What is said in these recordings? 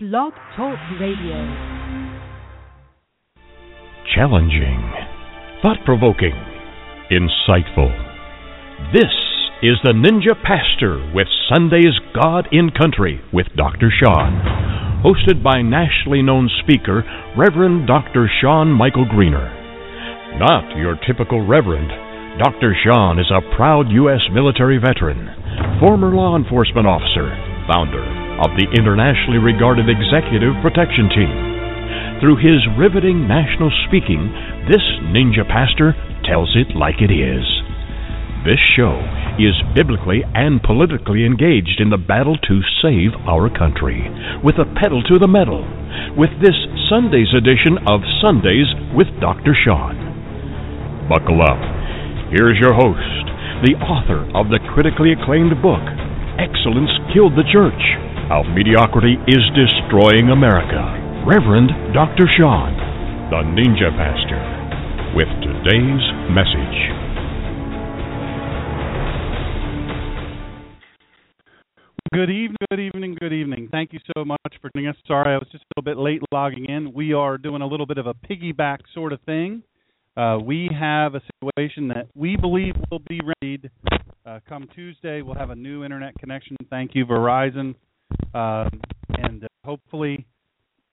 Blog Talk Radio. Challenging, thought provoking, insightful. This is the Ninja Pastor with Sunday's God in Country with Dr. Shawn, hosted by nationally known speaker Reverend Dr. Shawn Michael Greener. Not your typical Reverend. Dr. Shawn is a proud U.S. military veteran, former law enforcement officer, founder of the internationally regarded Executive Protection Team. Through his riveting national speaking, this ninja pastor tells it like it is. This show is biblically and politically engaged in the battle to save our country, with a pedal to the metal, with this Sunday's edition of Sundays with Dr. Shawn. Buckle up. Here's your host, the author of the critically acclaimed book, Excellence Killed the Church how Mediocrity is Destroying America. Reverend Dr. Shawn, the Ninja Pastor, with today's message. Good evening, good evening, good evening. Thank you so much for joining us. Sorry, I was just a little bit late logging in. We are doing a little bit of a piggyback sort of thing. Uh, we have a situation that we believe will be ready uh, come Tuesday. We'll have a new internet connection. Thank you, Verizon um, and uh, hopefully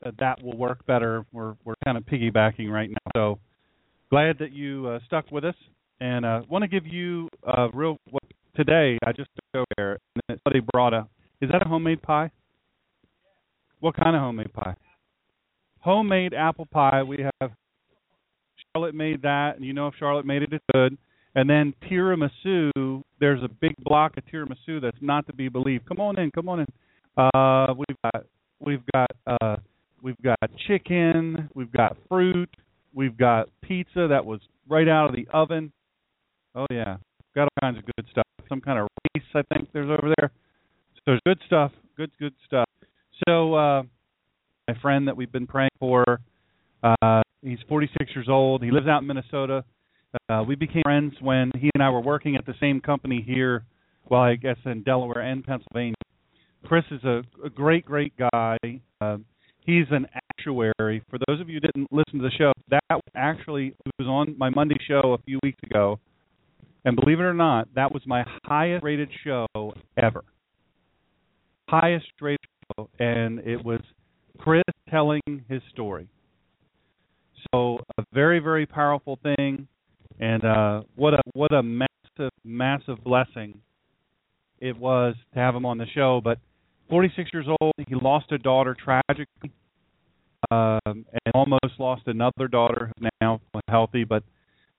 uh, that will work better. We're we're kind of piggybacking right now, so glad that you uh, stuck with us, and uh, want to give you a real what, today. I just over there, and somebody brought a. Is that a homemade pie? What kind of homemade pie? Homemade apple pie. We have Charlotte made that, and you know if Charlotte made it, it's good. And then tiramisu. There's a big block of tiramisu that's not to be believed. Come on in, come on in. Uh, we've got we've got uh, we've got chicken, we've got fruit, we've got pizza that was right out of the oven. Oh yeah, got all kinds of good stuff. Some kind of rice, I think there's over there. So there's good stuff, good good stuff. So uh, my friend that we've been praying for, uh, he's 46 years old. He lives out in Minnesota. Uh, we became friends when he and I were working at the same company here. Well, I guess in Delaware and Pennsylvania. Chris is a, a great, great guy. Uh, he's an actuary. For those of you who didn't listen to the show, that actually was on my Monday show a few weeks ago. And believe it or not, that was my highest rated show ever. Highest rated show, and it was Chris telling his story. So a very, very powerful thing, and uh, what a what a massive, massive blessing it was to have him on the show. But 46 years old. He lost a daughter tragically, um, and almost lost another daughter who's now healthy. But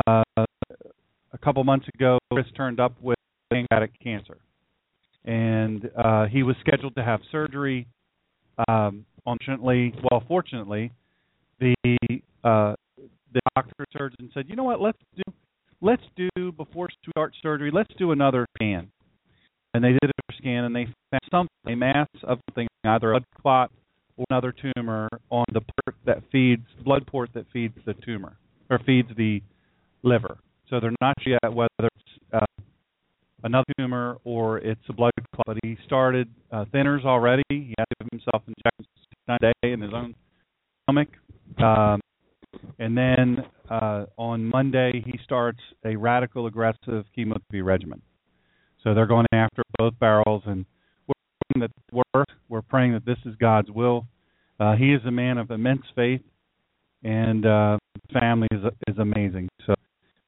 uh, a couple months ago, Chris turned up with pancreatic cancer, and uh, he was scheduled to have surgery. Um, unfortunately, well, fortunately, the uh, the doctor surgeon said, "You know what? Let's do let's do before we start surgery. Let's do another scan." And they did a scan, and they found something, a mass of something, either a blood clot or another tumor on the port that feeds blood port that feeds the tumor or feeds the liver. So they're not sure yet whether it's uh, another tumor or it's a blood clot. But he started uh, thinners already. He had to give himself injections a day in his own stomach. Um, and then uh, on Monday he starts a radical aggressive chemotherapy regimen. So they're going after both barrels and we're praying that. We're praying that this is God's will. Uh, he is a man of immense faith, and uh, family is is amazing. So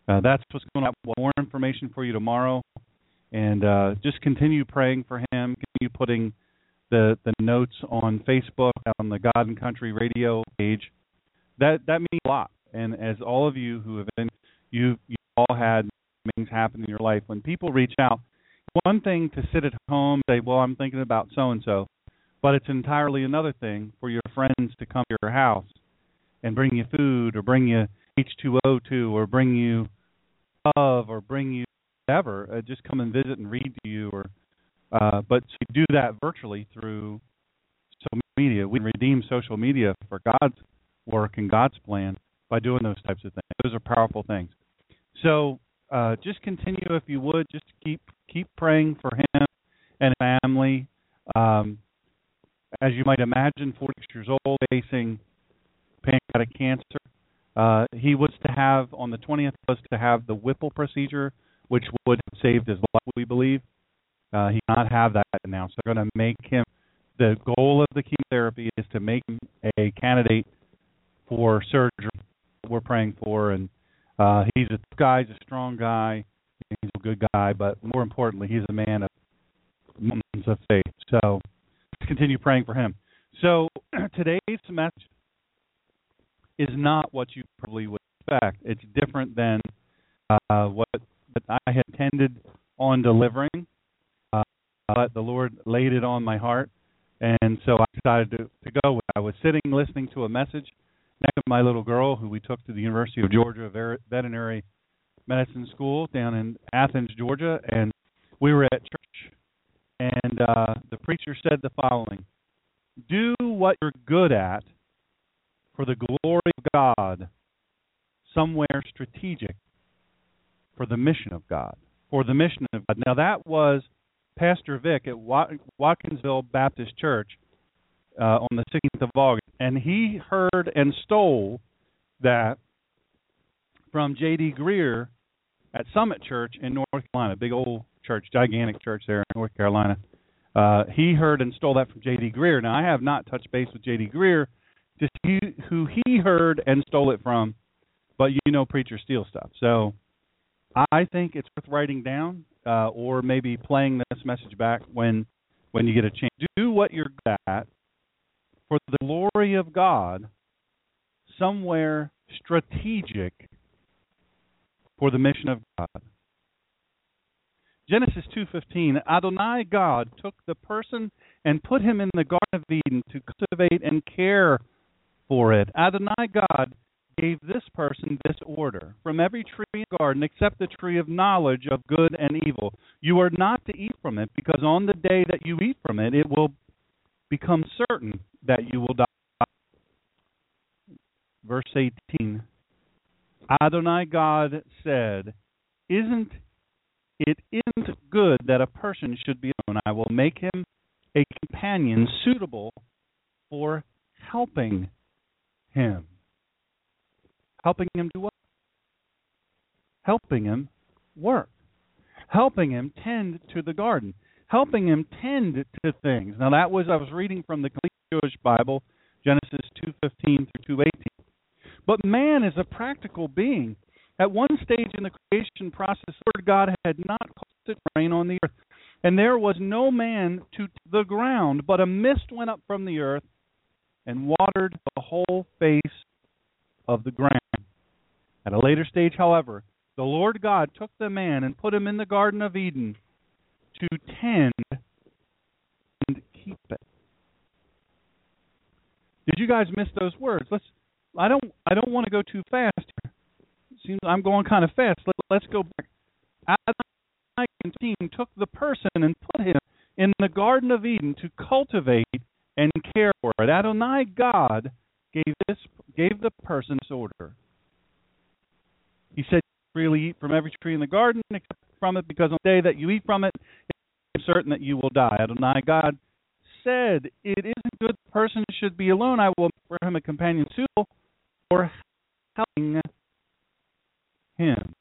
uh, that's what's going on. More information for you tomorrow, and uh, just continue praying for him. Continue putting the the notes on Facebook on the God and Country Radio page. That that means a lot. And as all of you who have been, you you all had things happen in your life. When people reach out, one thing to sit at home and say, "Well, I'm thinking about so and so," but it's entirely another thing for your friends to come to your house and bring you food or bring you H2O2 or bring you love or bring you whatever. Uh, just come and visit and read to you, or uh, but to do that virtually through social media. We redeem social media for God's work and God's plan by doing those types of things. Those are powerful things. So uh, just continue if you would. Just keep keep praying for him and family. Um, as you might imagine, 46 years old, facing pancreatic cancer. Uh, he was to have on the 20th was to have the Whipple procedure, which would have saved his life, we believe. Uh, he not have that now, so they're going to make him. The goal of the chemotherapy is to make him a candidate for surgery. We're praying for, and uh, he's a guy, he's a strong guy, he's a good guy, but more importantly, he's a man of moments of faith. So continue praying for him. So today's message is not what you probably would expect. It's different than uh, what, I had intended on delivering, uh, but the Lord laid it on my heart, and so I decided to, to go. I was sitting listening to a message next to my little girl, who we took to the University of Georgia Veterinary Medicine School down in Athens, Georgia, and we were at church, and uh, the preacher said the following: "Do what you're good at." for the glory of God, somewhere strategic for the mission of God. For the mission of God. Now, that was Pastor Vic at Watkinsville Baptist Church uh, on the 16th of August, and he heard and stole that from J.D. Greear at Summit Church in North Carolina, big old church, gigantic church there in North Carolina. Uh, he heard and stole that from J.D. Greear. Now, I have not touched base with J.D. Greear to see who he heard and stole it from, but you know preachers steal stuff. So I think it's worth writing down uh, or maybe playing this message back when when you get a chance. Do what you're good at for the glory of God, somewhere strategic for the mission of God. Genesis 2:15 Adonai God took the person and put him in the garden of Eden to cultivate and care for it. Adonai God gave this person this order From every tree in the garden except the tree of knowledge of good and evil, you are not to eat from it, because on the day that you eat from it, it will become certain that you will die. Verse 18 Adonai God said, Isn't it isn't good that a person should be alone. I will make him a companion suitable for helping him. Helping him do what? Helping him work. Helping him tend to the garden. Helping him tend to things. Now that was I was reading from the Jewish Bible, Genesis 2:15 through 2:18. But man is a practical being. At one stage in the creation process, Lord God had not caused it rain on the earth, and there was no man to the ground, but a mist went up from the earth and watered the whole face of the ground. At a later stage, however, the Lord God took the man and put him in the Garden of Eden to tend and keep it. Did you guys miss those words? Let's. I don't. I don't want to go too fast. Here. It seems I'm going kind of fast. Let, let's go back. Adam took the person and put him in the Garden of Eden to cultivate and care for it. Adonai God gave this gave the person this order. He said, "Freely eat from every tree in the garden, except from it, because on the day that you eat from it, certain that you will die." Adonai God said, "It isn't good the person should be alone. I will make for him a companion suitable for helping him."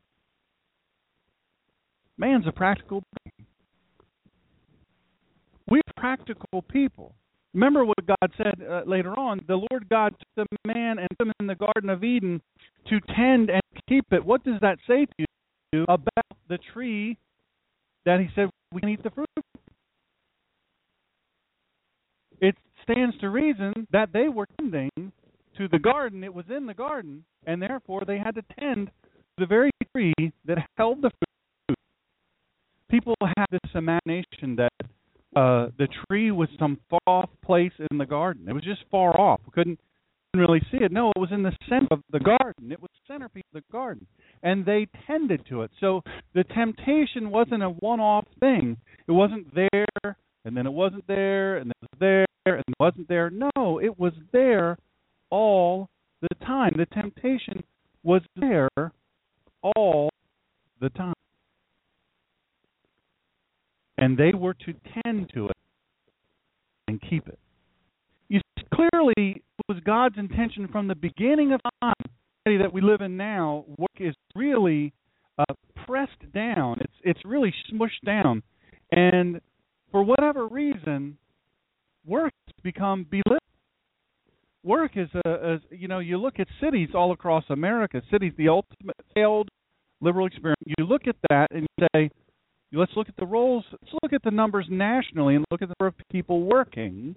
Man's a practical being. We're practical people. Remember what God said uh, later on. The Lord God took the man and put him in the Garden of Eden to tend and keep it. What does that say to you about the tree that He said we can eat the fruit? It stands to reason that they were tending to the garden. It was in the garden, and therefore they had to tend to the very tree that held the fruit. People have this imagination that uh, the tree was some far off place in the garden. It was just far off. We couldn't, couldn't really see it. No, it was in the center of the garden. It was the centerpiece of the garden. And they tended to it. So the temptation wasn't a one off thing. It wasn't there, and then it wasn't there, and then it was there, and it wasn't there. No, it was there all the time. The temptation was there all the time and they were to tend to it and keep it. You see, clearly was God's intention from the beginning of time that we live in now. Work is really uh, pressed down. It's it's really smushed down, and for whatever reason, work has become belittled. Work is a, a you know you look at cities all across America. Cities, the ultimate failed liberal experiment. You look at that and you say, let's look at the roles. Let's look at the numbers nationally and look at the number of people working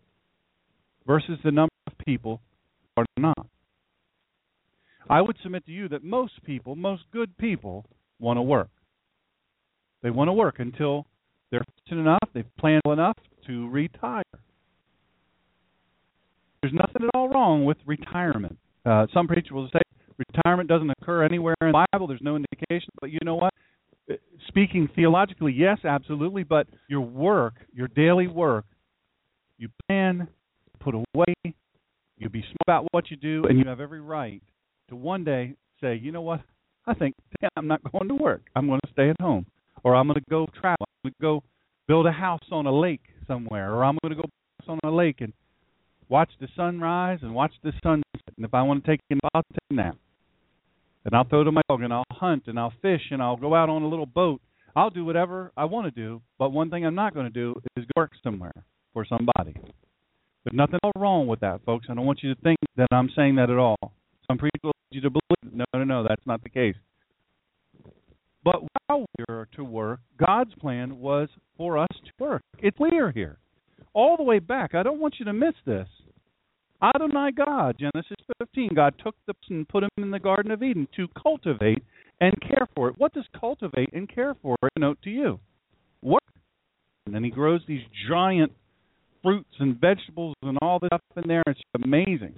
versus the number people are not. I would submit to you that most people, most good people, want to work. They want to work until they're fortunate enough, they've planned enough to retire. There's nothing at all wrong with retirement. Uh, some preachers will say retirement doesn't occur anywhere in the Bible. There's no indication. But you know what? Uh, speaking theologically, yes, absolutely. But your work, your daily work, you plan, put away, you be smart about what you do, and you have every right to one day say, you know what? I think I'm not going to work. I'm going to stay at home, or I'm going to go travel. I'm going to go build a house on a lake somewhere, or I'm going to go on a lake and watch the sunrise and watch the sunset. And if I want to take a nap, take a nap. And I'll throw to my dog and I'll hunt and I'll fish and I'll go out on a little boat. I'll do whatever I want to do, but one thing I'm not going to do is work somewhere for somebody. There's nothing wrong with that, folks. I don't want you to think that I'm saying that at all. Some people want you to believe, no, no, no, that's not the case. But while we're to work, God's plan was for us to work. It's clear here. All the way back. I don't want you to miss this. Adonai God, Genesis 15, God took the and put him in the Garden of Eden to cultivate and care for it. What does cultivate and care for it note to you? Work. And then he grows these giant fruits and vegetables and all this stuff in there. It's amazing.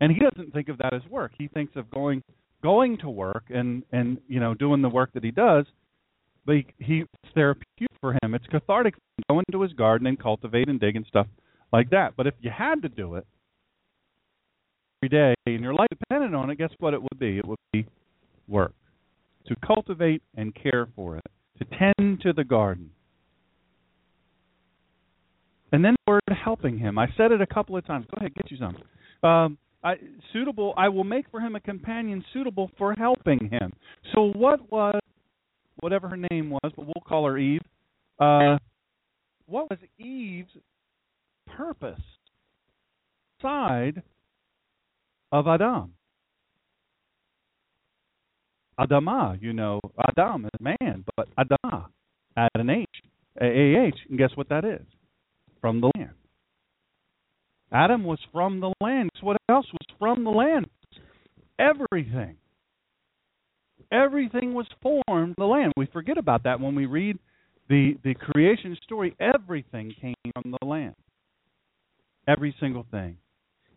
And he doesn't think of that as work. He thinks of going going to work and and you know doing the work that he does. But he, he it's therapeutic for him. It's cathartic. Go into his garden and cultivate and dig and stuff like that. But if you had to do it every day and your life depended on it, guess what it would be? It would be work. To cultivate and care for it, to tend to the garden. And then the word helping him. I said it a couple of times. Go ahead, get you some. Um, I, suitable. I will make for him a companion suitable for helping him. So what was whatever her name was, but we'll call her Eve. Uh, what was Eve's purpose side of Adam. Adama, you know, Adam is man, but Adama, at an H, A-H, and guess what that is? From the land. Adam was from the land. What else was from the land? Everything. Everything was formed the land. We forget about that when we read the the creation story. Everything came from the land every single thing.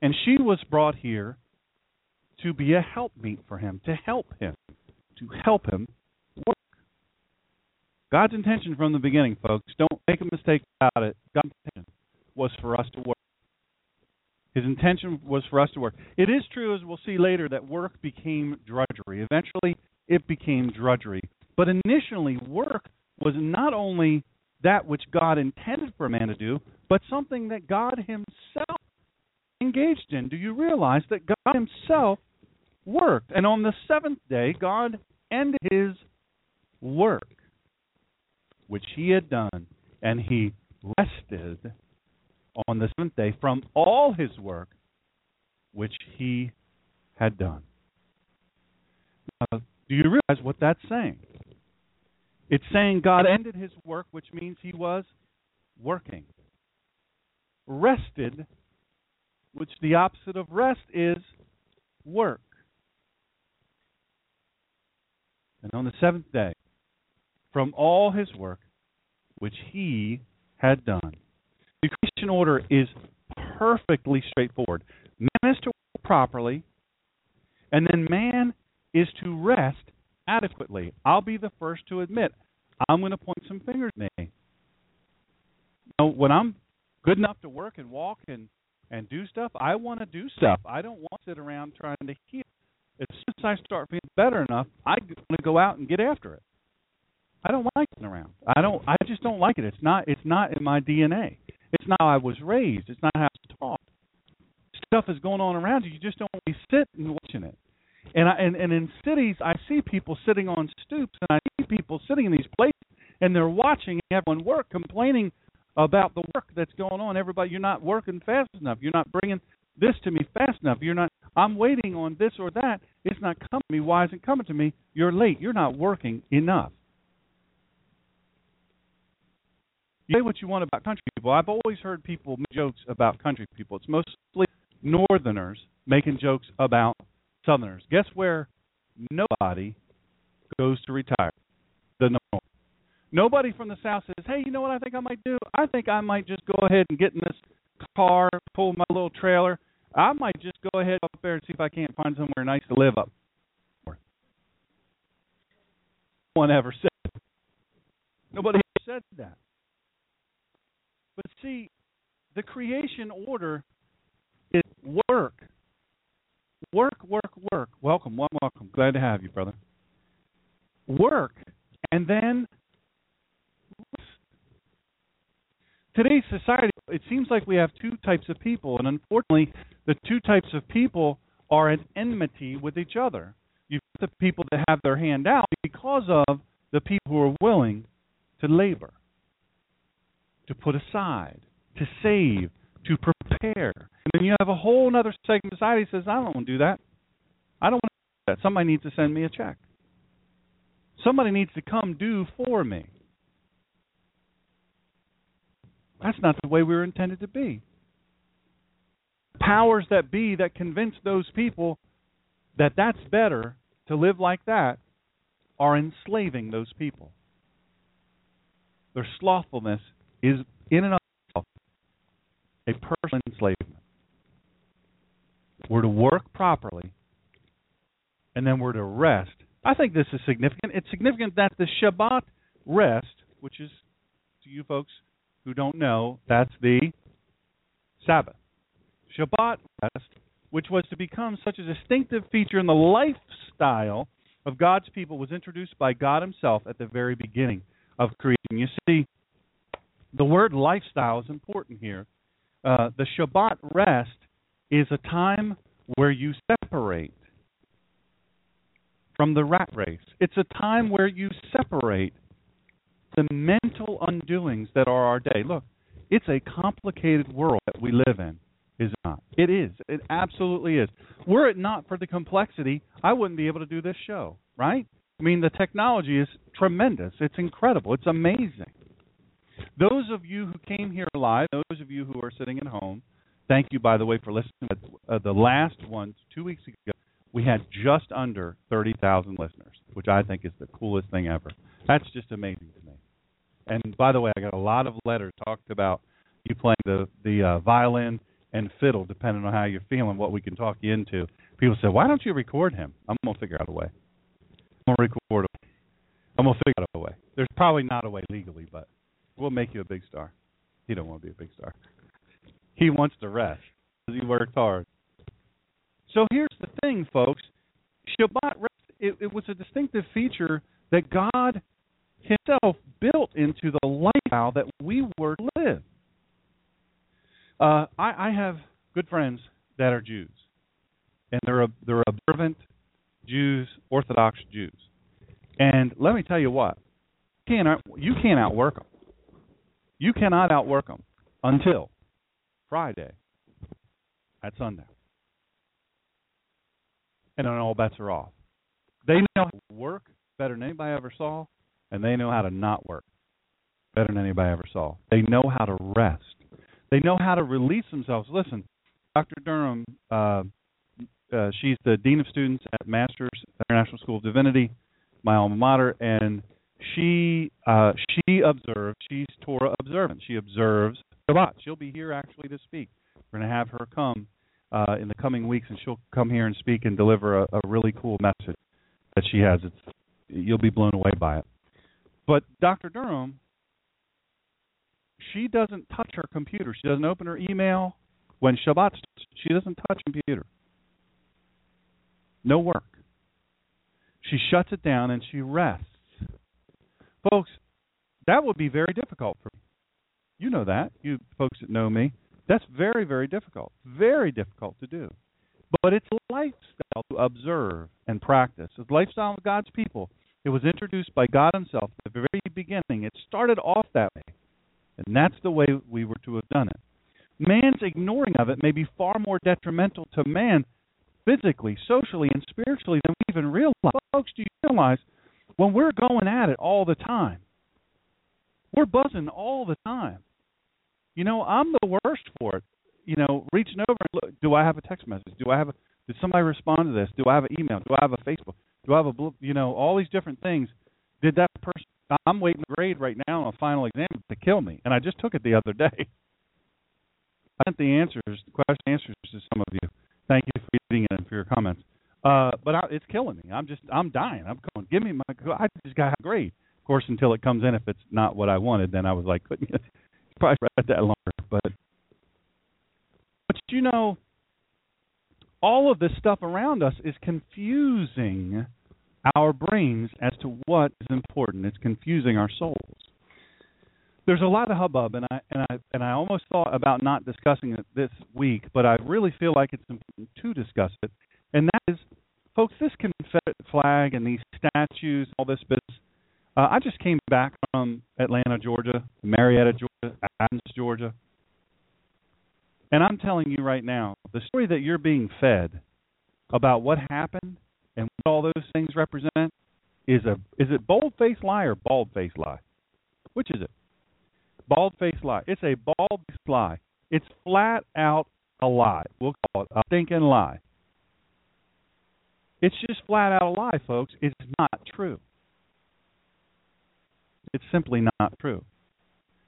And she was brought here to be a helpmeet for him, to help him, to help him. God's intention from the beginning, folks, don't make a mistake about it. God's intention was for us to work. His intention was for us to work. It is true, as we'll see later, that work became drudgery. Eventually, it became drudgery. But initially, work was not only that which God intended for man to do, but something that God Himself engaged in. Do you realize that God Himself worked? And on the seventh day, God ended His work, which He had done, and He rested on the seventh day from all His work, which He had done. Now, do you realize what that's saying? It's saying God ended his work, which means he was working. Rested, which the opposite of rest is work. And on the seventh day, from all his work which he had done. The creation order is perfectly straightforward. Man is to work properly, and then man is to rest adequately. I'll be the first to admit I'm going to point some fingers at me. You know, when I'm good enough to work and walk and and do stuff, I want to do stuff. I don't want to sit around trying to heal. As soon as I start feeling better enough, I want to go out and get after it. I don't like sitting around. I don't. I just don't like it. It's not. It's not in my DNA. It's not how I was raised. It's not how I was taught. Stuff is going on around you. You just don't really sit and watching it. And I and, and in cities, I see people sitting on stoops, and I see people sitting in these places, and they're watching everyone work, complaining about the work that's going on. Everybody, you're not working fast enough. You're not bringing this to me fast enough. You're not. I'm waiting on this or that. It's not coming to me. Why isn't it coming to me? You're late. You're not working enough. You say what you want about country people. I've always heard people make jokes about country people. It's mostly Northerners making jokes about Southerners. Guess where nobody goes to retire? The North. Nobody from the South says, "Hey, you know what I think I might do? I think I might just go ahead and get in this car, pull my little trailer. I might just go ahead up there and see if I can't find somewhere nice to live up." No one ever said. Nobody ever said that. See, the creation order is work. Work, work, work. Welcome, welcome. Glad to have you, brother. Work, and then today's society, it seems like we have two types of people, and unfortunately, the two types of people are at enmity with each other. You've got the people that have their hand out because of the people who are willing to labor to put aside, to save, to prepare. And then you have a whole other segment of society says, I don't want to do that. I don't want to do that. Somebody needs to send me a check. Somebody needs to come do for me. That's not the way we were intended to be. Powers that be that convince those people that that's better to live like that are enslaving those people. Their slothfulness is in and of itself a personal enslavement. We're to work properly, and then we're to rest. I think this is significant. It's significant that the Shabbat rest, which is to you folks who don't know, that's the Sabbath. Shabbat rest, which was to become such a distinctive feature in the lifestyle of God's people, was introduced by God Himself at the very beginning of creation. You see, the word lifestyle is important here. Uh, the Shabbat rest is a time where you separate from the rat race. It's a time where you separate the mental undoings that are our day. Look, it's a complicated world that we live in, is it not? It is. It absolutely is. Were it not for the complexity, I wouldn't be able to do this show, right? I mean, the technology is tremendous. It's incredible. It's amazing. Those of you who came here live, those of you who are sitting at home, thank you, by the way, for listening. Uh, the last one, two weeks ago, we had just under 30,000 listeners, which I think is the coolest thing ever. That's just amazing to me. And by the way, I got a lot of letters talked about you playing the the uh, violin and fiddle, depending on how you're feeling, what we can talk you into. People said, "Why don't you record him?" I'm gonna figure out a way. I'm gonna record him. I'm gonna figure out a way. There's probably not a way legally, but We'll make you a big star. He don't want to be a big star. He wants to rest because he worked hard. So here's the thing, folks. Shabbat rest, it, it was a distinctive feature that God Himself built into the lifestyle that we were to live. Uh, I, I have good friends that are Jews, and they're they're observant Jews, Orthodox Jews. And let me tell you what, you can't you can't outwork them. You cannot outwork them until Friday at sundown. And then all bets are off. They know how to work better than anybody ever saw, and they know how to not work better than anybody ever saw. They know how to rest. They know how to release themselves. Listen, Dr. Durham, uh, uh, she's the dean of students at Masters International School of Divinity, my alma mater, and she uh, she observes. She's Torah observant. She observes Shabbat. She'll be here actually to speak. We're going to have her come uh, in the coming weeks, and she'll come here and speak and deliver a, a really cool message that she has. It's you'll be blown away by it. But Dr. Durham, she doesn't touch her computer. She doesn't open her email when Shabbat. She doesn't touch computer. No work. She shuts it down and she rests. Folks, that would be very difficult for me. You know that. You folks that know me. That's very, very difficult. Very difficult to do. But it's a lifestyle to observe and practice. It's a lifestyle of God's people. It was introduced by God Himself at the very beginning. It started off that way. And that's the way we were to have done it. Man's ignoring of it may be far more detrimental to man physically, socially, and spiritually than we even realize. Folks, do you realize when we're going at it all the time, we're buzzing all the time. You know, I'm the worst for it. You know, reaching over and look, do I have a text message? Do I have a did somebody respond to this? Do I have an email? Do I have a Facebook? Do I have a you know, all these different things. Did that person I'm waiting the grade right now on a final exam to kill me, and I just took it the other day. I sent the answers, the question answers to some of you. Thank you for reading it and for your comments. Uh, but I, it's killing me. I'm just, I'm dying. I'm going. Give me my. I just got a grade. Of course, until it comes in, if it's not what I wanted, then I was like, couldn't you? Probably read that longer, but but you know, all of this stuff around us is confusing our brains as to what is important. It's confusing our souls. There's a lot of hubbub, and I and I and I almost thought about not discussing it this week, but I really feel like it's important to discuss it. And that is, folks, this Confederate flag and these statues, all this business. Uh, I just came back from Atlanta, Georgia, Marietta, Georgia, Athens, Georgia, and I'm telling you right now, the story that you're being fed about what happened and what all those things represent is a is it bold faced lie or bald faced lie? Which is it? Bald faced lie. It's a bald faced lie. It's flat out a lie. We'll call it a stinking lie. It's just flat out a lie, folks. It's not true. It's simply not true.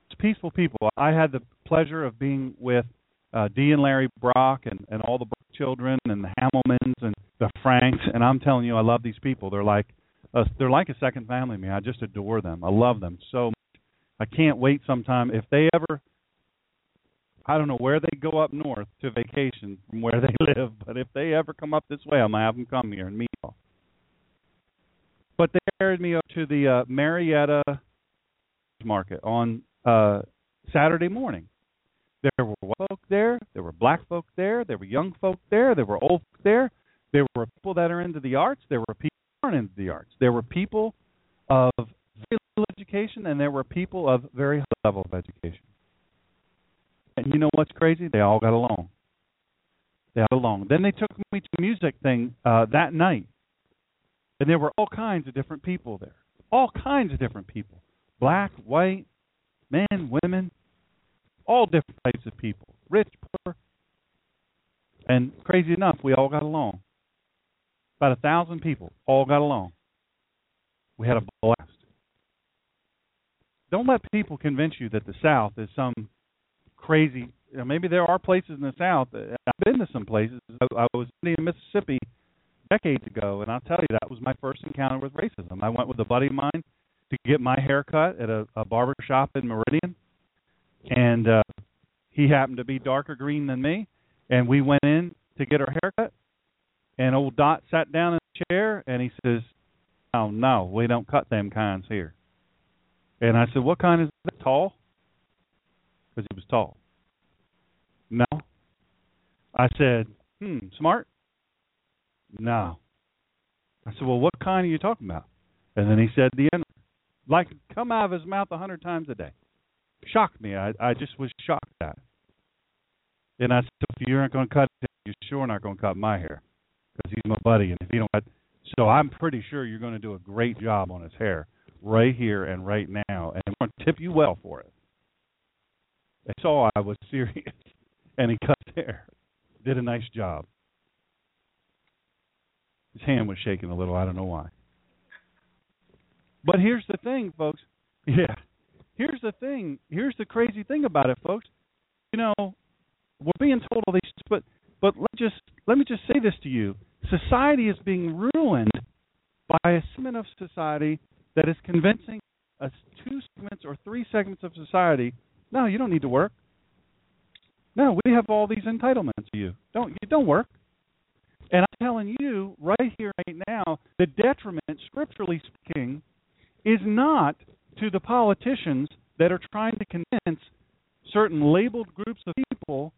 It's peaceful people. I had the pleasure of being with uh, Dee and Larry Brock and, and all the Brock children and the Hamilmans and the Franks, and I'm telling you, I love these people. They're like a, they're like a second family to me. I just adore them. I love them so much. I can't wait sometime if they ever I don't know where they go up north to vacation from where they live, but if they ever come up this way, I'm gonna have them come here and meet y'all. But they carried me up to the uh, Marietta market on uh Saturday morning. There were white folk there, there were black folk there, there were young folk there, there were old folk there. There were people that are into the arts. There were people who aren't into the arts. There were people of very little education, and there were people of very high level of education. And you know what's crazy? They all got along. They got along. Then they took me to a music thing uh, that night, and there were all kinds of different people there. All kinds of different people, black, white, men, women, all different types of people, rich, poor. And crazy enough, we all got along. About a thousand people all got along. We had a blast. Don't let people convince you that the South is some crazy. Know, maybe there are places in the South. I've been to some places. I was in Mississippi decades ago, and I'll tell you that was my first encounter with racism. I went with a buddy of mine to get my hair cut at a, a barber shop in Meridian, and uh, he happened to be darker green than me, and we went in to get our haircut, and old Dot sat down in the chair and he says, "Oh no, we don't cut them kinds here." And I said, "What kind is that? Tall?" Because he was tall. No. I said, "Hmm, smart." No. I said, "Well, what kind are you talking about?" And then he said the N like come out of his mouth a hundred times a day. Shocked me. I I just was shocked at. It. And I said, "If you're not going to cut it, you're sure not going to cut my hair." because he's my buddy, and if he don't, so I'm pretty sure you're going to do a great job on his hair right here and right now, and I'm going to tip you well for it. They saw I was serious, and he cut hair, did a nice job. His hand was shaking a little. I don't know why. But here's the thing, folks. Yeah. Here's the thing. Here's the crazy thing about it, folks. You know, we're being told all these, but but let just let me just say this to you: society is being ruined by a segment of society that is convincing us two segments or three segments of society. No, you don't need to work. No, we have all these entitlements to you. Don't you don't work. And I'm telling you right here, right now, the detriment, scripturally speaking, is not to the politicians that are trying to convince certain labeled groups of people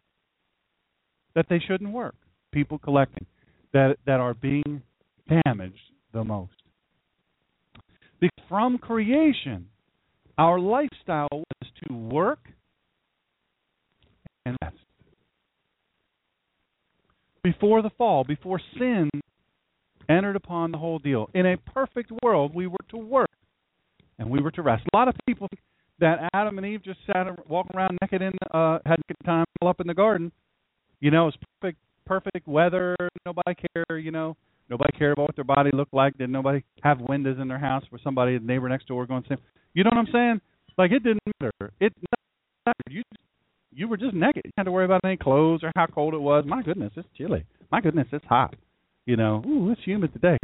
that they shouldn't work. People collecting that that are being damaged the most. Because from creation, our lifestyle was to work and rest. Before the fall, before sin entered upon the whole deal, in a perfect world, we were to work and we were to rest. A lot of people think that Adam and Eve just sat walking around naked in uh had good time all up in the garden. You know, it's perfect perfect weather, nobody cared, you know. Nobody cared about what their body looked like. Did nobody have windows in their house where somebody, the neighbor next door, going to say, you know what I'm saying? Like it didn't matter. It mattered. You you were just naked. You had to worry about any clothes or how cold it was. My goodness, it's chilly. My goodness, it's hot. You know, ooh, it's humid today.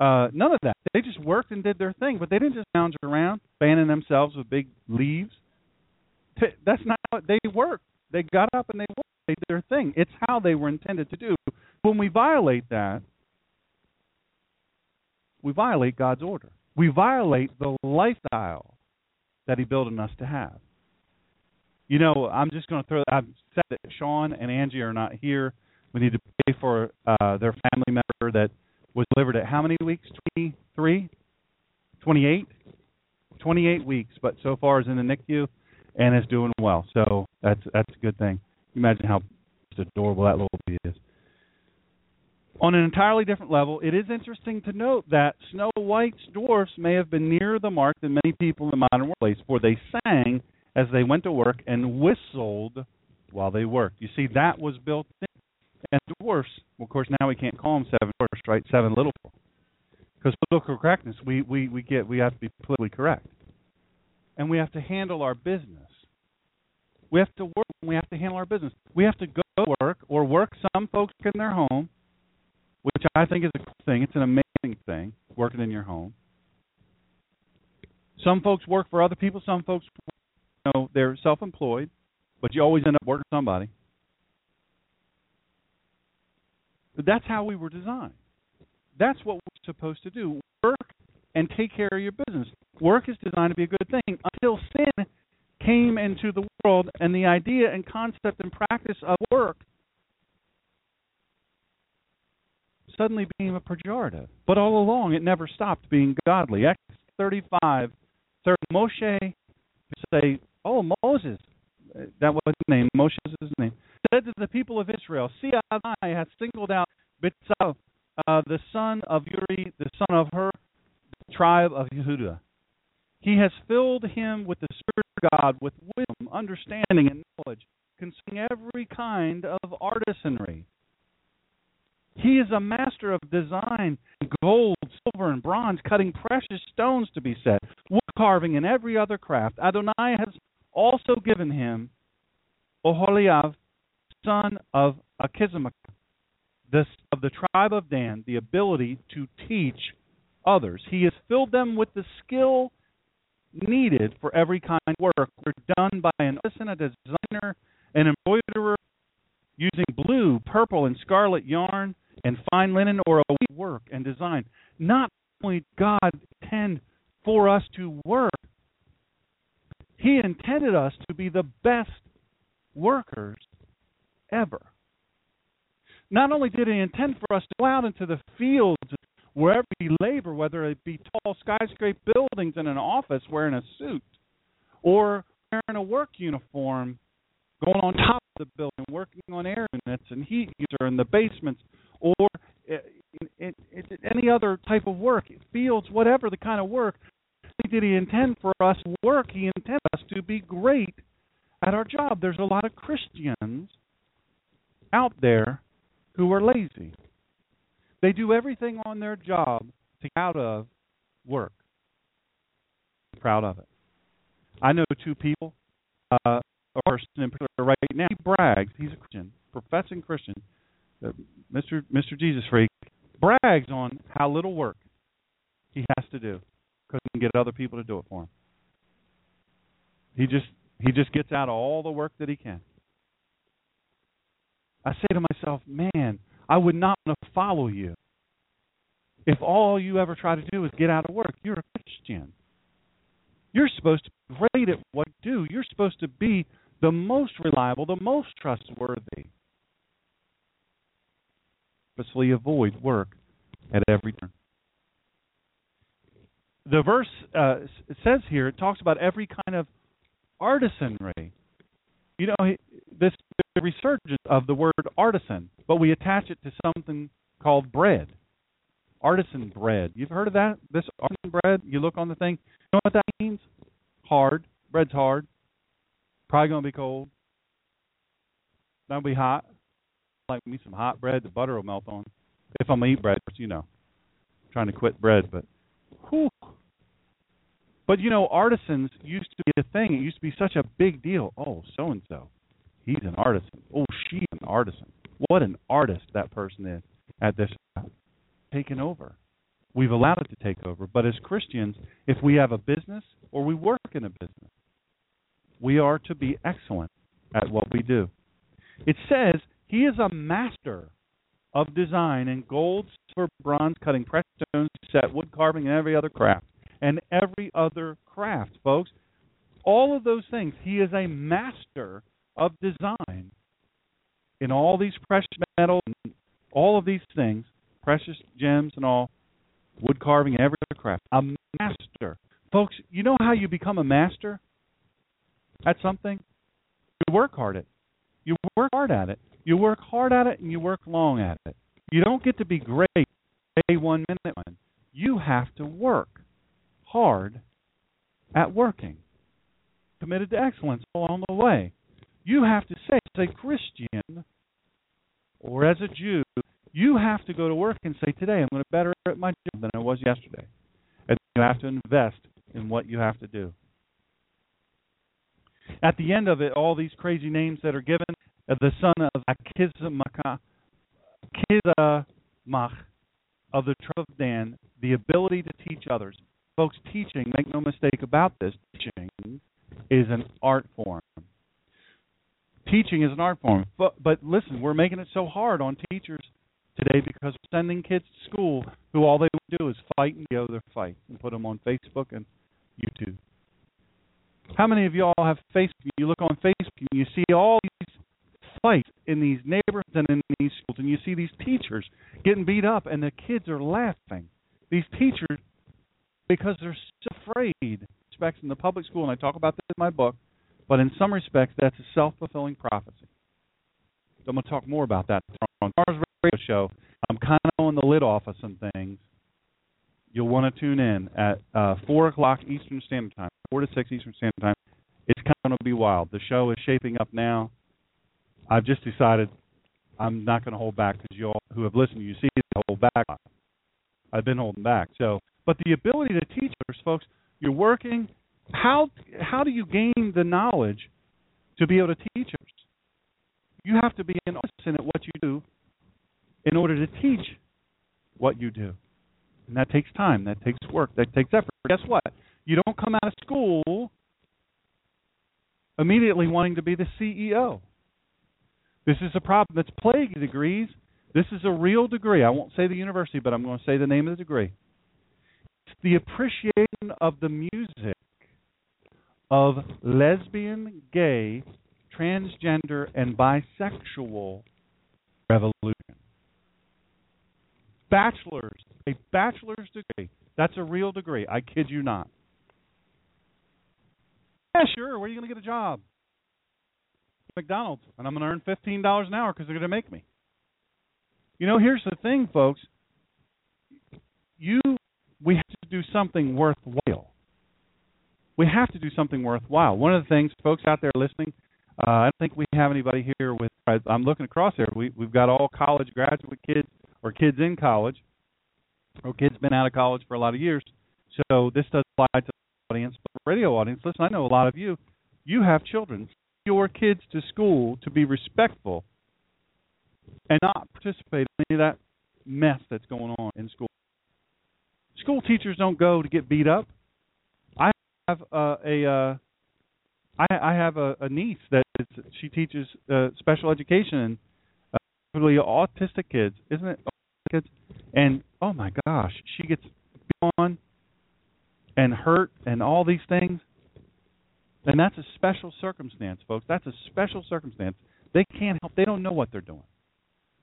Uh, none of that. They just worked and did their thing, but they didn't just lounge around, fanning themselves with big leaves. That's not what they worked. They got up and they worked. They did their thing. It's how they were intended to do. When we violate that, we violate God's order. We violate the lifestyle that He built in us to have. You know, I'm just going to throw. I've said that Sean and Angie are not here. We need to pray for uh, their family member that was delivered at how many weeks? 23? 28? 28 weeks, but so far is in the NICU and is doing well. So that's that's a good thing. Imagine how adorable that little baby is. On an entirely different level, it is interesting to note that Snow White's dwarfs may have been nearer the mark than many people in the modern workplace, for they sang as they went to work and whistled while they worked. You see, that was built in. And dwarfs, well, of course, now we can't call them seven dwarfs, right? Seven little. Because political correctness, we, we, we get we have to be politically correct, and we have to handle our business. We have to work. We have to handle our business. We have to go work or work. Some folks in their home which I think is a cool thing. It's an amazing thing working in your home. Some folks work for other people. Some folks, you know, they're self-employed, but you always end up working for somebody. But that's how we were designed. That's what we're supposed to do. Work and take care of your business. Work is designed to be a good thing until sin came into the world and the idea and concept and practice of work suddenly became a pejorative. But all along, it never stopped being godly. Exodus 35, 30, Moshe say, "Oh Moses, that was his name. Moshe is his name." Said to the people of Israel, "See, I have singled out Bitzal, uh, the son of Uri, the son of Hur, the tribe of Yehuda. He has filled him with the Spirit of God, with wisdom, understanding, and knowledge concerning every kind of artisanry." He is a master of design, gold, silver, and bronze, cutting precious stones to be set, wood carving, and every other craft. Adonai has also given him Oholiav, son of Achizamach, of the tribe of Dan, the ability to teach others. He has filled them with the skill needed for every kind of work. They're done by an artisan, a designer, an embroiderer, using blue, purple, and scarlet yarn, and fine linen or a work and design. Not only God intend for us to work, He intended us to be the best workers ever. Not only did He intend for us to go out into the fields wherever we labor, whether it be tall skyscraper buildings in an office wearing a suit, or wearing a work uniform, going on top of the building, working on air units and heat user in the basements, or in, any other type of work, fields, whatever the kind of work. Did he intend for us to work? He intended us to be great at our job. There's a lot of Christians out there who are lazy. They do everything on their job to get out of work. I'm proud of it. I know two people, uh, a person in particular right now. He brags. He's a Christian, professing Christian. Uh, Mr. Mr. Jesus Freak brags on how little work he has to do because he can get other people to do it for him. He just he just gets out all the work that he can. I say to myself, man, I would not want to follow you if all you ever try to do is get out of work. You're a Christian. You're supposed to be great at what you do. You're supposed to be the most reliable, the most trustworthy. Purposely avoid work at every turn. The verse uh, says here, it talks about every kind of artisanry. You know, this resurgence of the word artisan, but we attach it to something called bread. Artisan bread. You've heard of that? This artisan bread, you look on the thing. You know what that means? Hard. Bread's hard. Probably going to be cold. That'll be hot. Like me some hot bread, the butter will melt on. If I'm gonna eat bread, you know, I'm trying to quit bread, but whew. But you know, artisans used to be a thing. It used to be such a big deal. Oh, so and so, he's an artisan. Oh, she's an artisan. What an artist that person is at this taken over. We've allowed it to take over. But as Christians, if we have a business or we work in a business, we are to be excellent at what we do. It says he is a master of design in gold, silver, bronze cutting, pressed stones, set, wood carving, and every other craft. And every other craft, folks. All of those things. He is a master of design in all these precious metals and all of these things, precious gems and all, wood carving, and every other craft. A master. Folks, you know how you become a master? at something, you work hard at it. You work hard at it. You work hard at it and you work long at it. You don't get to be great day one minute one. You have to work hard at working. Committed to excellence along the way. You have to say, as a Christian or as a Jew, you have to go to work and say, Today I'm going to better at my job than I was yesterday. And you have to invest in what you have to do. At the end of it, all these crazy names that are given, Uh, the son of Akizamaka Akizamach of the tribe of Dan, the ability to teach others. Folks, teaching, make no mistake about this, teaching is an art form. Teaching is an art form. But, but listen, we're making it so hard on teachers today because we're sending kids to school who all they do is fight and go their fight and put them on Facebook and YouTube. How many of y'all have Facebook? You look on Facebook and you see all these fights in these neighborhoods and in these schools, and you see these teachers getting beat up, and the kids are laughing. These teachers, because they're so afraid, respects in the public school, and I talk about this in my book, but in some respects, that's a self fulfilling prophecy. So I'm going to talk more about that on tomorrow's radio show. I'm kind of on the lid off of some things. You'll want to tune in at uh, 4 o'clock Eastern Standard Time four to six Eastern Standard Time. It's kind of going to be wild. The show is shaping up now. I've just decided I'm not going to hold back because you all who have listened, you see, I hold back. I've been holding back. So, but the ability to teach others, folks, you're working. How how do you gain the knowledge to be able to teach others? You have to be an artisan at what you do in order to teach what you do. And that takes time, that takes work, that takes effort. Guess what? You don't come out of school immediately wanting to be the CEO. This is a problem that's plaguing degrees. This is a real degree. I won't say the university, but I'm going to say the name of the degree. It's the appreciation of the music of lesbian, gay, transgender, and bisexual revolution. Bachelor's, a bachelor's degree. That's a real degree. I kid you not. Yeah, sure. Where are you going to get a job? McDonald's, and I'm going to earn fifteen dollars an hour because they're going to make me. You know, here's the thing, folks. You, we have to do something worthwhile. We have to do something worthwhile. One of the things, folks out there listening, uh, I don't think we have anybody here with. I'm looking across there. We, we've got all college graduate kids or kids in college, or kids been out of college for a lot of years. So this does apply to the audience, but radio audience, listen, I know a lot of you, you have children. Your kids to school to be respectful and not participate in any of that mess that's going on in school. School teachers don't go to get beat up. I have uh, a uh, I, I have a, a niece that is, she teaches uh, special education and uh, autistic kids, isn't it? Kids, and oh my gosh, she gets on and hurt and all these things. And that's a special circumstance, folks. That's a special circumstance. They can't help. They don't know what they're doing.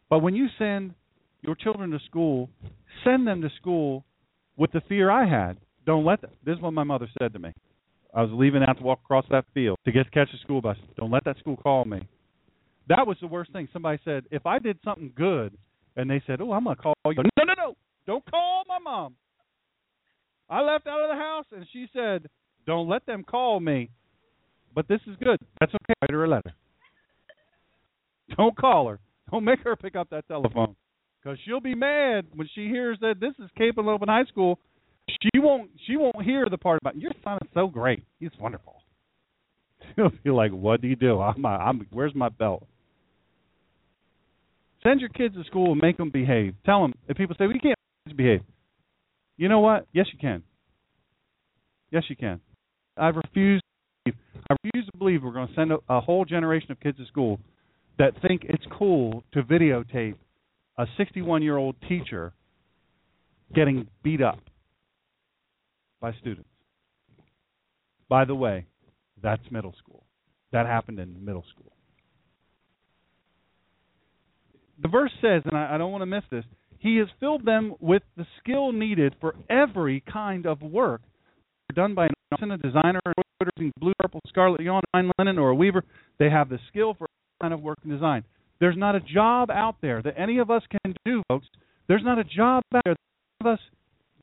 But when you send your children to school, send them to school with the fear I had. Don't let them. This is what my mother said to me. I was leaving out to walk across that field to get catch the school bus. Don't let that school call me. That was the worst thing. Somebody said if I did something good, and they said, "Oh, I'm gonna call you." No, no, no! Don't call my mom. I left out of the house, and she said, "Don't let them call me." But this is good. That's okay. Write her a letter. Don't call her. Don't make her pick up that telephone because she'll be mad when she hears that this is Cape and Open High School. She won't. She won't hear the part about your son is so great. He's wonderful. She'll be like, "What do you do? I'm. I'm. Where's my belt?" Send your kids to school and make them behave. Tell them. If people say we can't behave, you know what? Yes, you can. Yes, you can. I refuse. I refuse to believe we're going to send a, a whole generation of kids to school that think it's cool to videotape a 61 year old teacher getting beat up by students. By the way, that's middle school. That happened in middle school. The verse says, and I, I don't want to miss this, He has filled them with the skill needed for every kind of work done by an artisan, a designer, embroidering blue, purple, scarlet, yarn, fine linen, or a weaver. They have the skill for kind of work and design. There's not a job out there that any of us can do, folks. There's not a job out there that any of us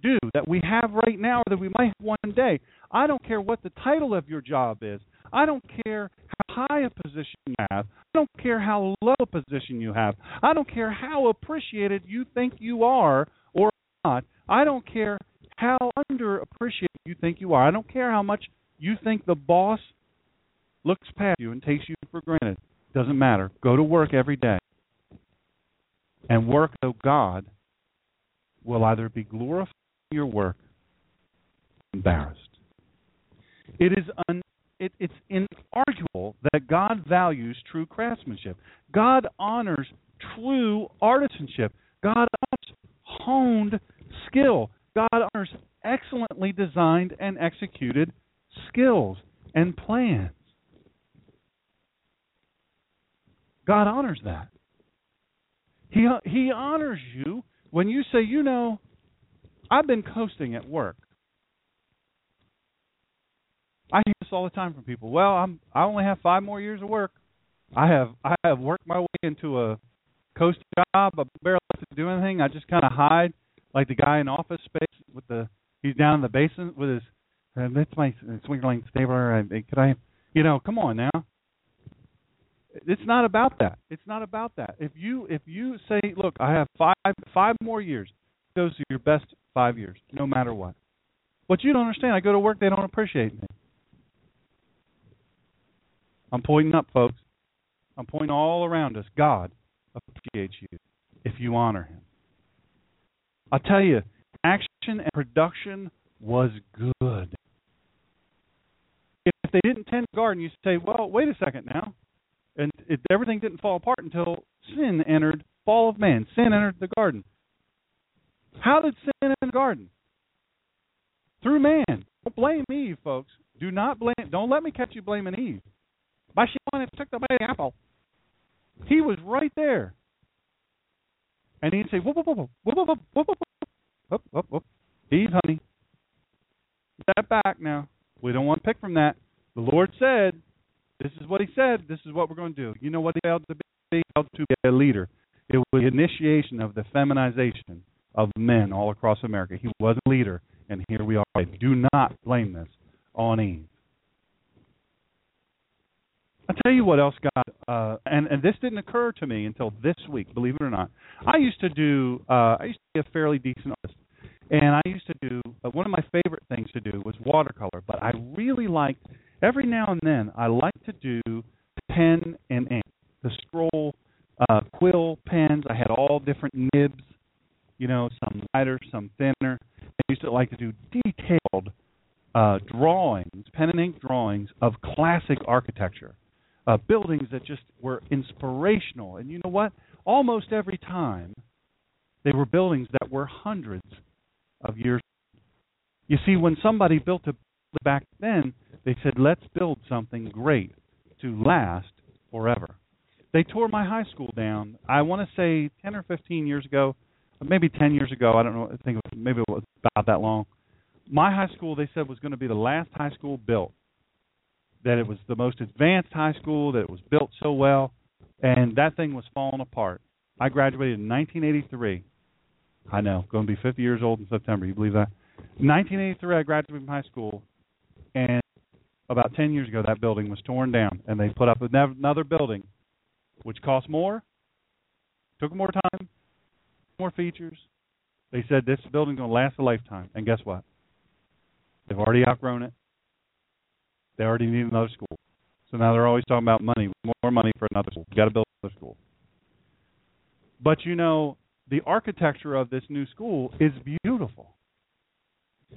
do that we have right now or that we might have one day. I don't care what the title of your job is. I don't care how high a position you have. I don't care how low a position you have. I don't care how appreciated you think you are or not. I don't care how underappreciated you think you are. I don't care how much you think the boss looks past you and takes you for granted. Doesn't matter. Go to work every day and work so God will either be glorified in your work or embarrassed. It is un, it, it's inarguable that God values true craftsmanship. God honors true artisanship. God honors honed skill. God honors excellently designed and executed skills and plans. God honors that. He he honors you when you say, you know, I've been coasting at work. I hear this all the time from people. Well, I'm I only have five more years of work. I have I have worked my way into a coast job. I barely have to do anything. I just kind of hide, like the guy in Office Space with the he's down in the basement with his. Uh, that's my Swingline stapler. I, could I, you know, come on now it's not about that. It's not about that. If you if you say, look, I have five five more years, those are your best five years, no matter what. But you don't understand. I go to work, they don't appreciate me. I'm pointing up, folks. I'm pointing all around us. God appreciates you if you honor Him. I'll tell you, action and production was good. If they didn't tend the garden, you say, well, wait a second now and it, everything didn't fall apart until sin entered fall of man. Sin entered the garden. How did sin enter the garden? Through man. Don't blame Eve, folks. Do not blame. Don't let me catch you blaming Eve. By she wanted to took the apple. He was right there, and he'd say, "Whoop whoop whoop whoop whoop whoop whoop Oh, oh, oh. whoop whoop whoop." Eve, honey, step back now. We don't want to pick from that. The Lord said, this is what he said. This is what we're going to do. You know what he failed to be? He failed to be a leader. It was the initiation of the feminization of men all across America. He was a leader, and here we are. I Do not blame this on Eve. I'll tell you what else got, uh, and and this didn't occur to me until this week. Believe it or not, I used to do. Uh, I used to be a fairly decent artist, and I used to do. Uh, one of my favorite things to do was watercolor, but I really liked every now and then I like to do pen and ink. The scroll uh, quill pens. I had all different nibs, you know, some lighter, some thinner. I used to like to do detailed uh, drawings, pen and ink drawings of classic architecture, uh, buildings that just were inspirational. And you know what? Almost every time, they were buildings that were hundreds of years. You see, when somebody built a back then, They said, let's build something great to last forever. They tore my high school down. I want to say 10 or 15 years ago, maybe 10 years ago. I don't know. I think maybe it was about that long. My high school, they said, was going to be the last high school built. That it was the most advanced high school. That it was built so well, and that thing was falling apart. I graduated in 1983. I know, going to be 50 years old in September. You believe that? 1983, I graduated from high school, and about 10 years ago, that building was torn down, and they put up another building, which cost more, took more time, more features. They said this building's going to last a lifetime, and guess what? They've already outgrown it. They already need another school, so now they're always talking about money, more money for another school. You got to build another school. But you know, the architecture of this new school is beautiful.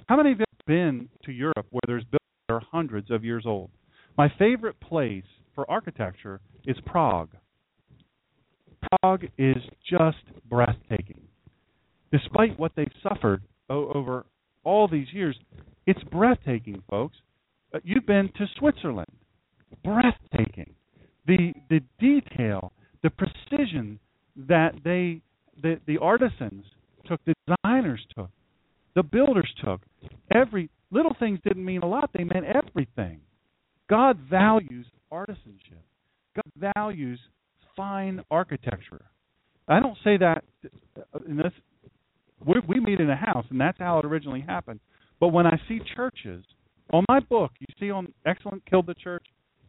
How many of you have been to Europe where there's buildings that are hundreds of years old? My favorite place for architecture is Prague. Prague is just breathtaking. Despite what they've suffered over all these years, it's breathtaking, folks. Uh, you've been to Switzerland. Breathtaking. The the detail, the precision that they the the artisans took, the designers took, the builders took. Every little things didn't mean a lot; they meant everything. God values artisanship. God values fine architecture. I don't say that in this. We, we meet in a house, and that's how it originally happened. But when I see churches, on my book, you see on Excellence Killed the Church,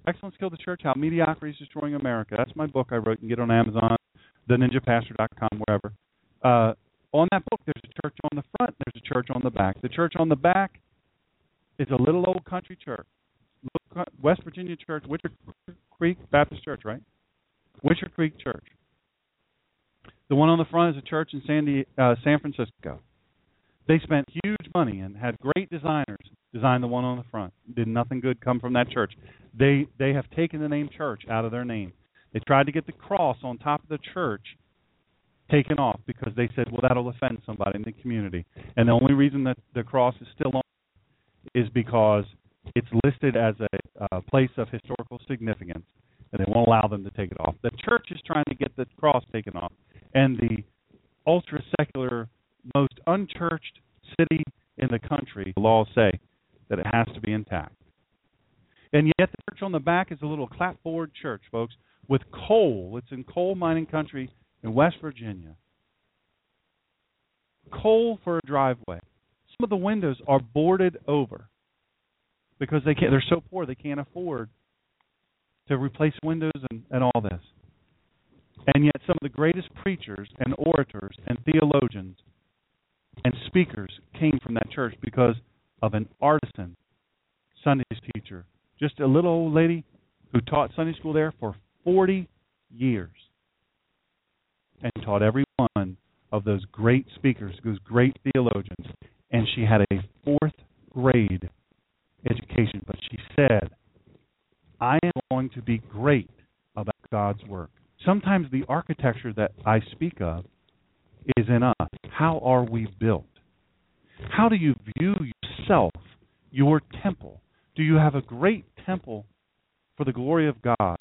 Excellence Killed the Church, How Mediocrity is Destroying America. That's my book I wrote. You can get on Amazon, theninjapastor.com, wherever. Uh, on that book, there's a church on the front, there's a church on the back. The church on the back is a little old country church. West Virginia Church, Witcher Creek Baptist Church, right? Witcher Creek Church. The one on the front is a church in San, uh, San Francisco. They spent huge money and had great designers design the one on the front. Did nothing good come from that church. They they have taken the name church out of their name. They tried to get the cross on top of the church taken off because they said, well, that'll offend somebody in the community. And the only reason that the cross is still on is because it's listed as a uh, place of historical significance, and they won't allow them to take it off. The church is trying to get the cross taken off, and the ultra secular, most unchurched city in the country, the laws say that it has to be intact. And yet, the church on the back is a little clapboard church, folks, with coal. It's in coal mining country in West Virginia. Coal for a driveway. Some of the windows are boarded over because they can't. They're so poor they can't afford to replace windows and, and all this. And yet, some of the greatest preachers and orators and theologians and speakers came from that church because of an artisan Sunday teacher, just a little old lady who taught Sunday school there for 40 years and taught every one of those great speakers, those great theologians. And she had a fourth grade education, but she said, I am going to be great about God's work. Sometimes the architecture that I speak of is in us. How are we built? How do you view yourself, your temple? Do you have a great temple for the glory of God?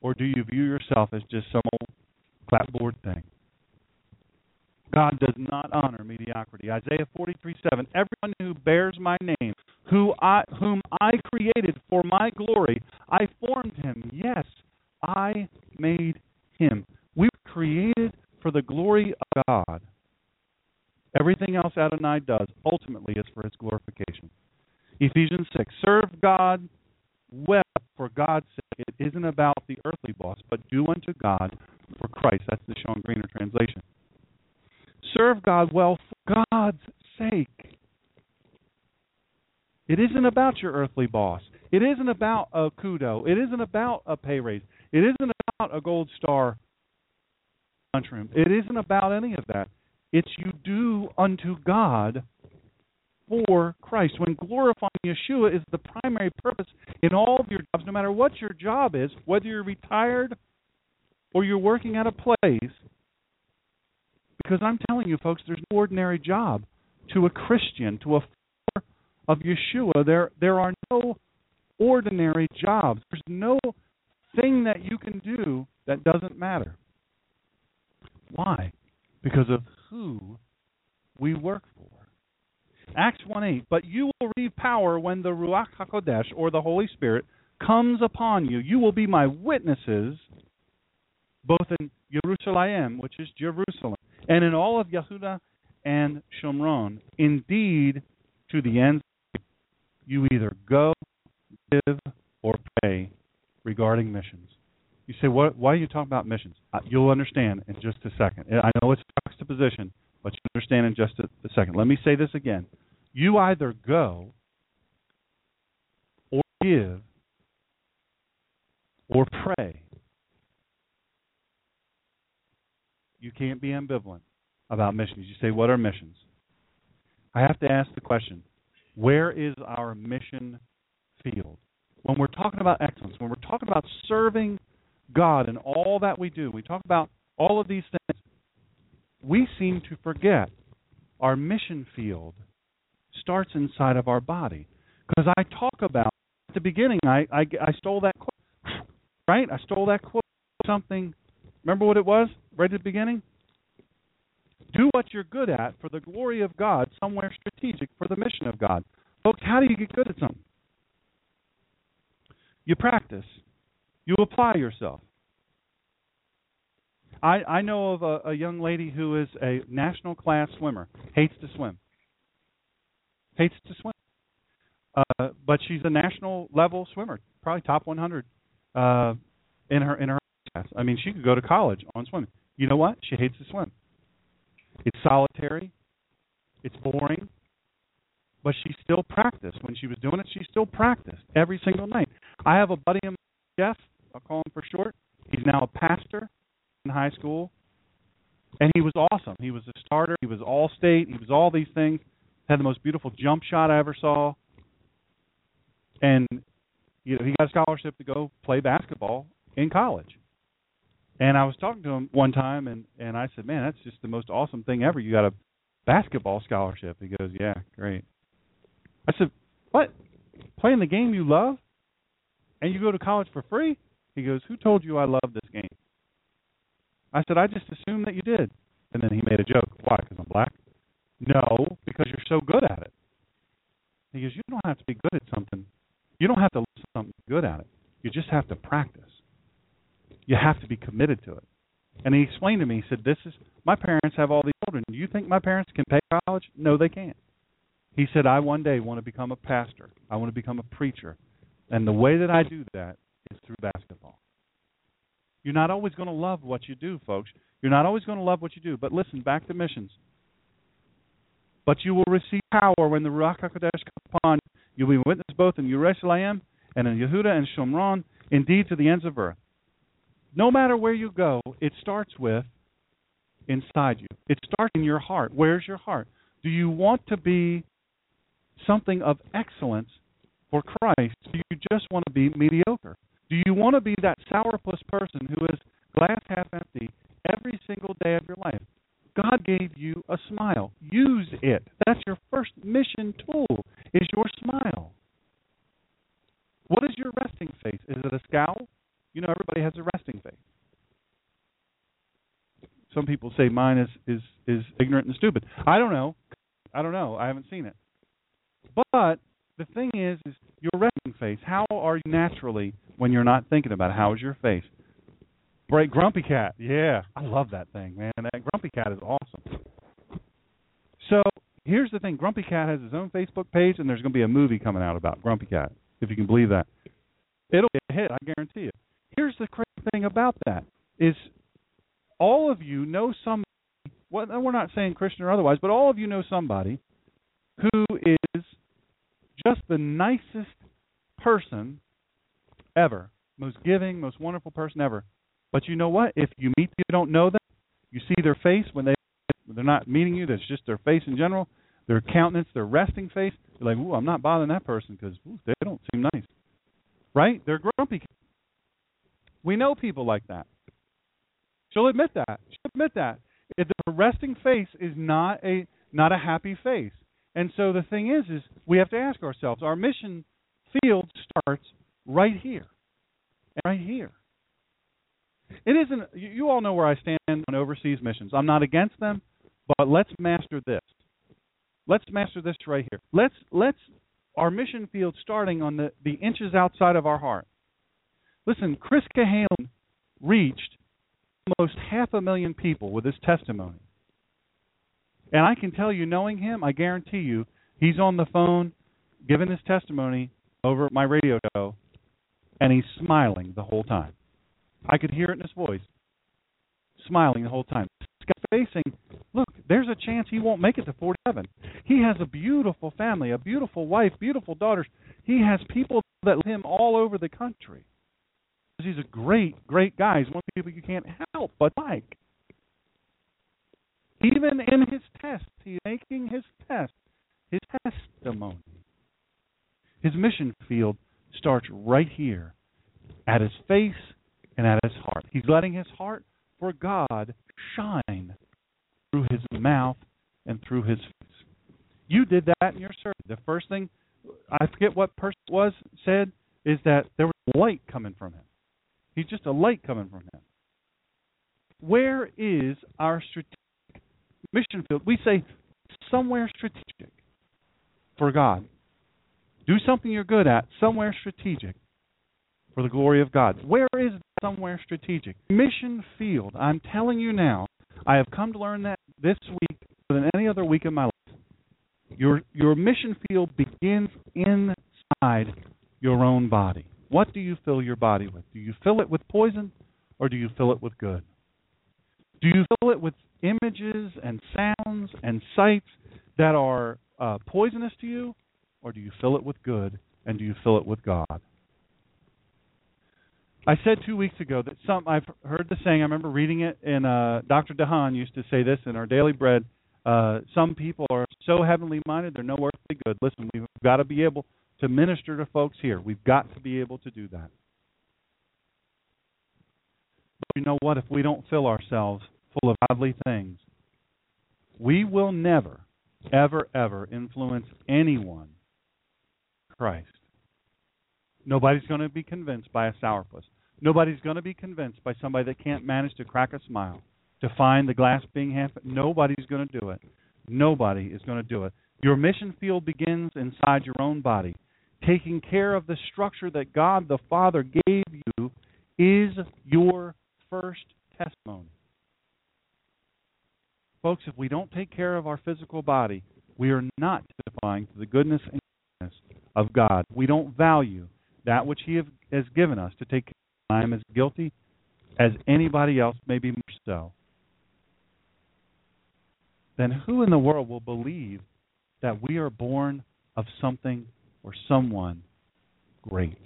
Or do you view yourself as just some old clapboard thing? God does not honor mediocrity. Isaiah 43 7. Everyone who bears my name, who I, whom I created for my glory, I formed him. Yes, I made him. We were created for the glory of God. Everything else Adonai does ultimately is for his glorification. Ephesians 6. Serve God well for God's sake. It isn't about the earthly boss, but do unto God for Christ. That's the Shawn Greener translation. Serve God well for God's sake. It isn't about your earthly boss. It isn't about a kudo. It isn't about a pay raise. It isn't about a gold star lunchroom. It isn't about any of that. It's you do unto God for Christ. When glorifying Yeshua is the primary purpose in all of your jobs, no matter what your job is, whether you're retired or you're working at a place, because I'm telling you, folks, there's no ordinary job to a Christian, to a follower of Yeshua. There, there are no ordinary jobs. There's no thing that you can do that doesn't matter. Why? Because of who we work for. Acts 1 8, but you will receive power when the Ruach HaKodesh, or the Holy Spirit, comes upon you. You will be my witnesses both in Jerusalem, which is Jerusalem, and in all of Yehuda and Shomron. Indeed, to the end, you either go, live, or pray regarding missions. You say, what, why are you talking about missions? Uh, you'll understand in just a second. I know it's juxtaposition, but you understand in just a, a second. Let me say this again. You either go or give or pray. You can't be ambivalent about missions. You say, What are missions? I have to ask the question where is our mission field? When we're talking about excellence, when we're talking about serving God in all that we do, we talk about all of these things, we seem to forget our mission field starts inside of our body. Because I talk about at the beginning, I, I, I stole that quote, right? I stole that quote. Something. Remember what it was right at the beginning? Do what you're good at for the glory of God, somewhere strategic for the mission of God. Folks, how do you get good at something? You practice. You apply yourself. I, I know of a, a young lady who is a national class swimmer, hates to swim. Hates to swim. Uh, but she's a national level swimmer, probably top 100 uh, in her in her class. I mean, she could go to college on swimming. You know what? She hates to swim. It's solitary. It's boring. But she still practiced. When she was doing it, she still practiced every single night. I have a buddy of mine, Jeff, I'll call him for short. He's now a pastor in high school. And he was awesome. He was a starter. He was all state. He was all these things. Had the most beautiful jump shot I ever saw. And you know, he got a scholarship to go play basketball in college. And I was talking to him one time, and and I said, "Man, that's just the most awesome thing ever. You got a basketball scholarship." He goes, "Yeah, great." I said, "What? Playing the game you love, and you go to college for free?" He goes, "Who told you I love this game?" I said, "I just assumed that you did." And then he made a joke. Why? Because I'm black? No, because you're so good at it. He goes, "You don't have to be good at something. You don't have to learn something good at it. You just have to practice." You have to be committed to it. And he explained to me, he said, This is my parents have all these children. Do you think my parents can pay college? No, they can't. He said, I one day want to become a pastor. I want to become a preacher. And the way that I do that is through basketball. You're not always going to love what you do, folks. You're not always going to love what you do. But listen, back to missions. But you will receive power when the Ruach HaKodesh comes upon you. You'll be witness both in Jerusalem and in Yehuda and Shomron, indeed to the ends of earth no matter where you go, it starts with inside you. It starts in your heart. Where's your heart? Do you want to be something of excellence for Christ? Do you just want to be mediocre? Do you want to be that sourpuss person who is glass half empty every single day of your life? God gave you a smile. Use it. That's your first mission tool is your smile. What is your resting face? Is it a scowl? You know, everybody has a resting face. Some people say mine is is is ignorant and stupid. I don't know. I don't know. I haven't seen it. But the thing is, is your resting face. How are you naturally when you're not thinking about it? How is your face? Great grumpy cat. Yeah, I love that thing, man. That grumpy cat is awesome. So here's the thing: Grumpy Cat has his own Facebook page, and there's going to be a movie coming out about Grumpy Cat, if you can believe that. It'll be a hit, I guarantee you. Here's the crazy thing about that is all of you know somebody. Well, we're not saying Christian or otherwise, but all of you know somebody who is just the nicest person ever, most giving, most wonderful person ever. But you know what? If you meet people you don't know them, you see their face when they they're not meeting you. That's just their face in general, their countenance, their resting face. You're like, ooh, I'm not bothering that person because they don't seem nice, right? They're grumpy. We know people like that. She'll admit that. She'll admit that. If the resting face is not a not a happy face. And so the thing is is we have to ask ourselves, our mission field starts right here. Right here. It isn't you all know where I stand on overseas missions. I'm not against them, but let's master this. Let's master this right here. Let's let's our mission field starting on the, the inches outside of our heart. Listen, Chris Cahalan reached almost half a million people with his testimony. And I can tell you, knowing him, I guarantee you, he's on the phone giving his testimony over my radio show, and he's smiling the whole time. I could hear it in his voice, smiling the whole time. Facing, look, there's a chance he won't make it to 47. He has a beautiful family, a beautiful wife, beautiful daughters. He has people that love him all over the country. He's a great, great guy. He's one of the people you can't help but like. Even in his test, he's making his test, his testimony. His mission field starts right here at his face and at his heart. He's letting his heart for God shine through his mouth and through his face. You did that in your survey. The first thing, I forget what person was said, is that there was light coming from him. He's just a light coming from him. Where is our strategic mission field? We say somewhere strategic for God. Do something you're good at, somewhere strategic for the glory of God. Where is somewhere strategic? Mission field. I'm telling you now, I have come to learn that this week more than any other week in my life. Your your mission field begins inside your own body. What do you fill your body with? Do you fill it with poison or do you fill it with good? Do you fill it with images and sounds and sights that are uh, poisonous to you or do you fill it with good and do you fill it with God? I said two weeks ago that some I've heard the saying. I remember reading it, and uh, Dr. DeHaan used to say this in our daily bread. Uh, some people are so heavenly minded they're no earthly good. Listen, we've got to be able to minister to folks here. We've got to be able to do that. But you know what? If we don't fill ourselves full of godly things, we will never, ever, ever influence anyone Christ. Nobody's going to be convinced by a sourpuss. Nobody's going to be convinced by somebody that can't manage to crack a smile, to find the glass being half. Nobody's going to do it. Nobody is going to do it. Your mission field begins inside your own body. Taking care of the structure that God the Father gave you is your first testimony. Folks, if we don't take care of our physical body, we are not testifying to the goodness and goodness of God. We don't value that which He has given us to take care of. I am as guilty as anybody else, maybe more so. Then who in the world will believe that we are born of something or someone great?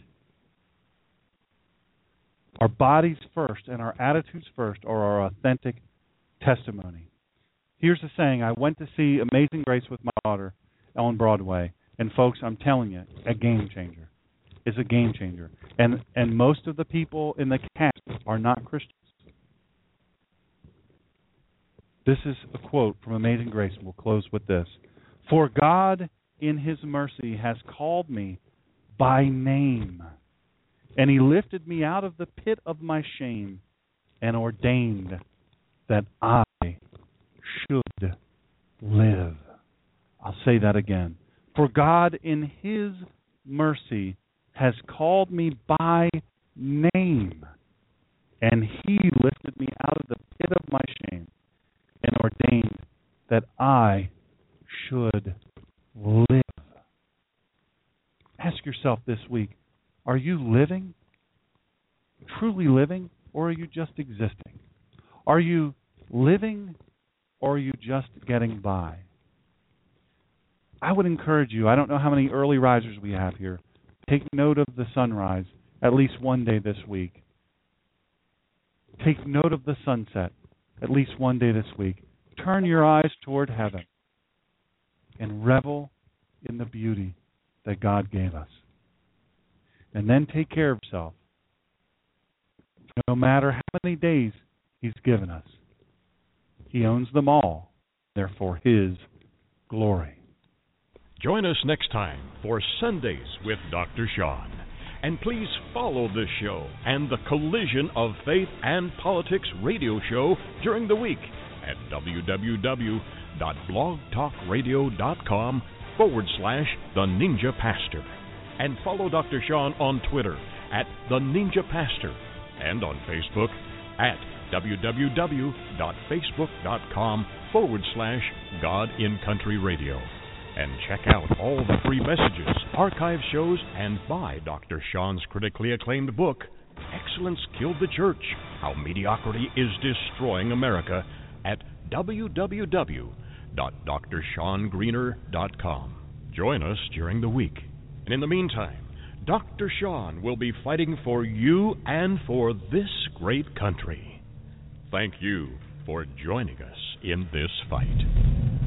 Our bodies first and our attitudes first are our authentic testimony. Here's the saying I went to see Amazing Grace with my daughter on Broadway, and folks, I'm telling you, a game changer. Is a game changer. And and most of the people in the cast are not Christians. This is a quote from Amazing Grace, and we'll close with this. For God in his mercy has called me by name, and he lifted me out of the pit of my shame and ordained that I should live. I'll say that again. For God in his mercy has called me by name, and he lifted me out of the pit of my shame and ordained that I should live. Ask yourself this week are you living? Truly living? Or are you just existing? Are you living or are you just getting by? I would encourage you, I don't know how many early risers we have here. Take note of the sunrise at least one day this week. Take note of the sunset at least one day this week. Turn your eyes toward heaven and revel in the beauty that God gave us. And then take care of yourself. No matter how many days He's given us, He owns them all. Therefore, His glory. Join us next time for Sundays with Dr. Shawn. And please follow this show and the Collision of Faith and Politics radio show during the week at www.blogtalkradio.com forward slash The Ninja Pastor. And follow Dr. Shawn on Twitter at The Ninja Pastor and on Facebook at www.facebook.com forward slash God in Country Radio. And check out all the free messages, archive shows, and buy Dr. Shawn's critically acclaimed book, Excellence Killed the Church How Mediocrity is Destroying America, at www.drshawngreener.com. Join us during the week. And in the meantime, Dr. Shawn will be fighting for you and for this great country. Thank you for joining us in this fight.